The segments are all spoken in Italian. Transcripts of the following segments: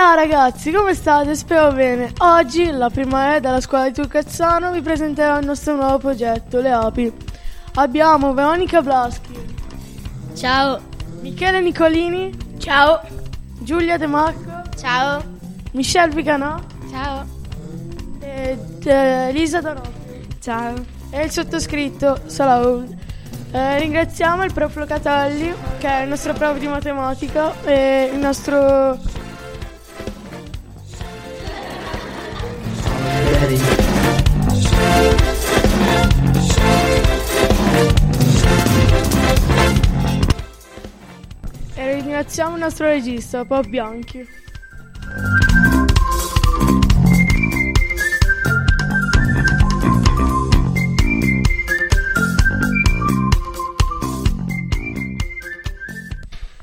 Voilà ragazzi, come state? Spero bene. Oggi, la prima E della scuola di Turcazzano, vi presenterò il nostro nuovo progetto, le api. Abbiamo Veronica Blaschi, Ciao. Michele Nicolini, Ciao. Giulia De Marco, Ciao. Michelle Viganò Ciao. e eh, Elisa Donotti. Ciao. E il sottoscritto, Salaud. Eh, ringraziamo il prof Locatelli, che è il nostro prof di matematica, e il nostro ringraziamo il nostro regista, Pop Bianchi.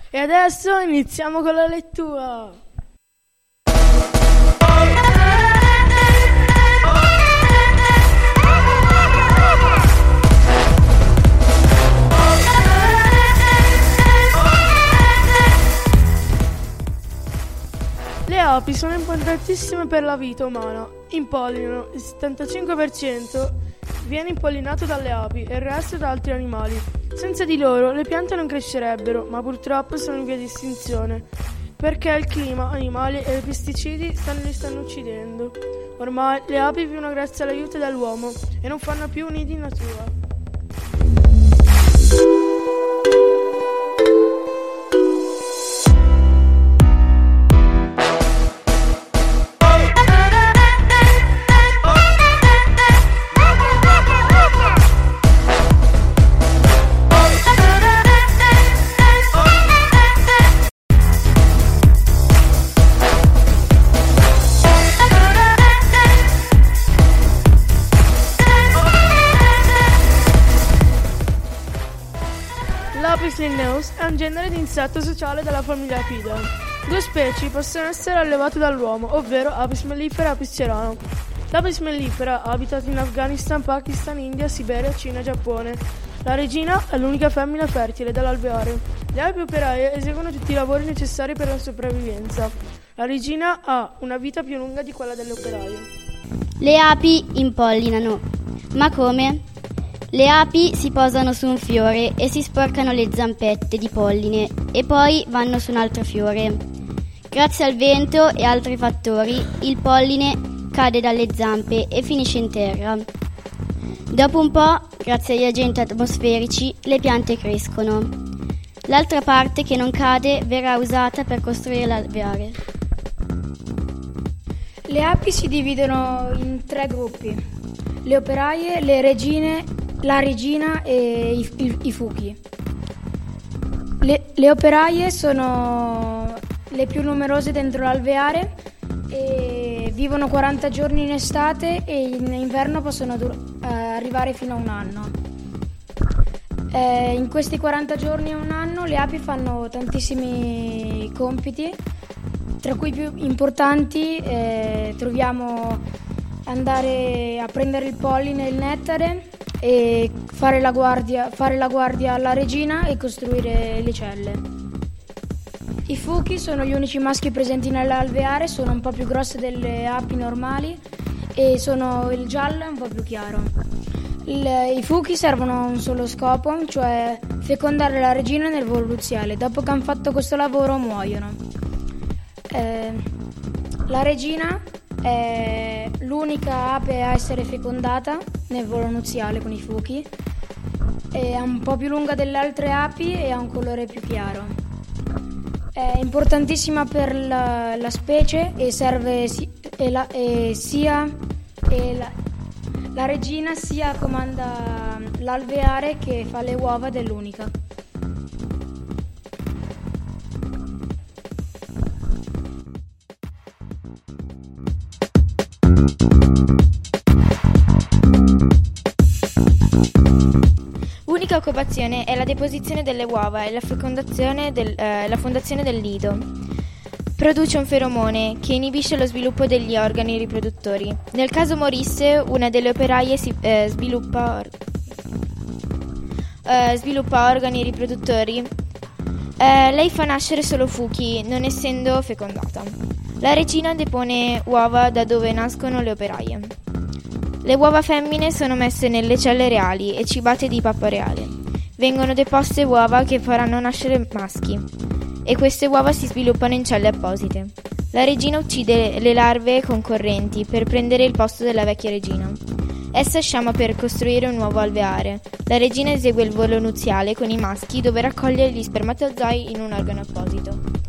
E adesso iniziamo con la lettura. Api sono importantissime per la vita umana. Impollinano, il 75% viene impollinato dalle api e il resto da altri animali. Senza di loro le piante non crescerebbero, ma purtroppo sono in via di estinzione. Perché il clima, animali e i pesticidi stanno, li stanno uccidendo. Ormai le api vivono grazie all'aiuto dell'uomo e non fanno più nidi in natura. Un genere di insetto sociale della famiglia Apidae. Due specie possono essere allevate dall'uomo, ovvero Apis mellifera e Apis cerano. L'Apis mellifera abita in Afghanistan, Pakistan, India, Siberia, Cina e Giappone. La regina è l'unica femmina fertile dall'alveare. Le api operaie eseguono tutti i lavori necessari per la sopravvivenza. La regina ha una vita più lunga di quella delle operaie. Le api impollinano. Ma come? Le api si posano su un fiore e si sporcano le zampette di polline e poi vanno su un altro fiore. Grazie al vento e altri fattori, il polline cade dalle zampe e finisce in terra. Dopo un po', grazie agli agenti atmosferici, le piante crescono. L'altra parte che non cade verrà usata per costruire l'alveare. Le api si dividono in tre gruppi: le operaie, le regine, la regina e i, i- i fuchi. Le, le operaie sono le più numerose dentro l'alveare e vivono 40 giorni in estate e in inverno possono dur- eh, arrivare fino a un anno. Eh, in questi 40 giorni e un anno le api fanno tantissimi compiti, tra cui i più importanti eh, troviamo andare a prendere il polline e il nettare e fare la guardia, fare la guardia alla regina e costruire le celle. I fuchi sono gli unici maschi presenti nell'alveare, sono un po' più grossi delle api normali e sono il giallo un po' più chiaro. Il- I fuchi servono a un solo scopo, cioè fecondare la regina nel volo nuziale. Dopo che hanno fatto questo lavoro muoiono. Eh, la regina È l'unica ape a essere fecondata nel volo nuziale con i fuchi. È un po' più lunga delle altre api e ha un colore più chiaro. È importantissima per la, la specie e serve si, e la, e sia e la, la regina sia comanda l'alveare che fa le uova dell'unica. L'unica occupazione è la deposizione delle uova e la, del, eh, la fondazione del nido. Produce un feromone che inibisce lo sviluppo degli organi riproduttori. Nel caso morisse, una delle operaie si, eh, sviluppa, or- eh, sviluppa organi riproduttori. Eh, lei fa nascere solo fuchi, non essendo fecondata. La regina depone uova da dove nascono le operaie. Le uova femmine sono messe nelle celle reali e cibate di pappa reale. Vengono deposte uova che faranno nascere maschi e queste uova si sviluppano in celle apposite. La regina uccide le larve concorrenti per prendere il posto della vecchia regina. Essa sciama per costruire un nuovo alveare. La regina esegue il volo nuziale con i maschi dove raccoglie gli spermatozoi in un organo apposito.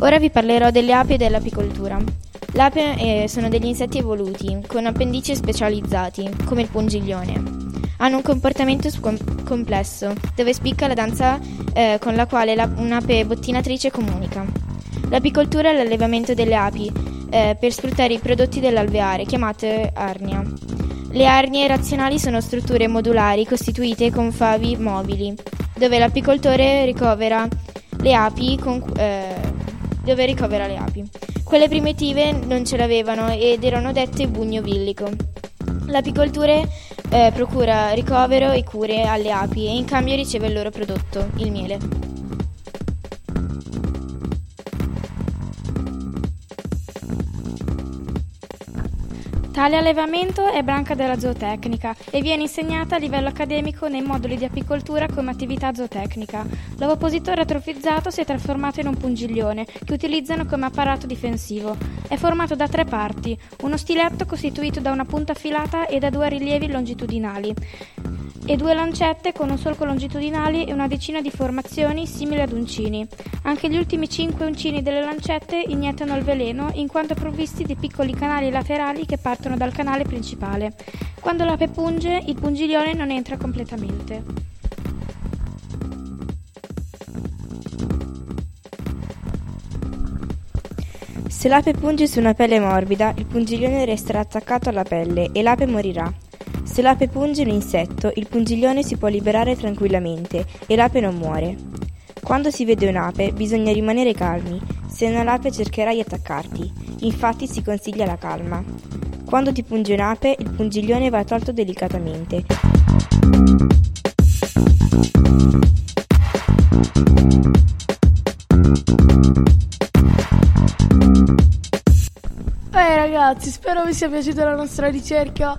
Ora vi parlerò delle api e dell'apicoltura. Le api eh, sono degli insetti evoluti, con appendici specializzati, come il pungiglione. Hanno un comportamento scom- complesso, dove spicca la danza eh, con la quale la- un'ape bottinatrice comunica. L'apicoltura è l'allevamento delle api eh, per sfruttare i prodotti dell'alveare, chiamate arnia. Le arnie razionali sono strutture modulari costituite con favi mobili, dove l'apicoltore ricovera le api con, eh, dove ricovera le api. Quelle primitive non ce l'avevano ed erano dette bugno villico. L'apicoltura eh, procura ricovero e cure alle api e in cambio riceve il loro prodotto, il miele. Tale allevamento è branca della zootecnica e viene insegnata a livello accademico nei moduli di apicoltura come attività zootecnica. L'ovopositore atrofizzato si è trasformato in un pungiglione che utilizzano come apparato difensivo. È formato da tre parti, uno stiletto costituito da una punta affilata e da due rilievi longitudinali e due lancette con un solco longitudinale e una decina di formazioni simili ad uncini. Anche gli ultimi cinque uncini delle lancette iniettano il veleno in quanto provvisti di piccoli canali laterali che partono dal canale principale. Quando l'ape punge, il pungiglione non entra completamente. Se l'ape punge su una pelle morbida, il pungiglione resterà attaccato alla pelle e l'ape morirà. Se l'ape punge un insetto, il pungiglione si può liberare tranquillamente e l'ape non muore. Quando si vede un'ape bisogna rimanere calmi, se no l'ape cercherà di attaccarti, infatti si consiglia la calma. Quando ti punge un'ape, il pungiglione va tolto delicatamente. Eh ragazzi, spero vi sia piaciuta la nostra ricerca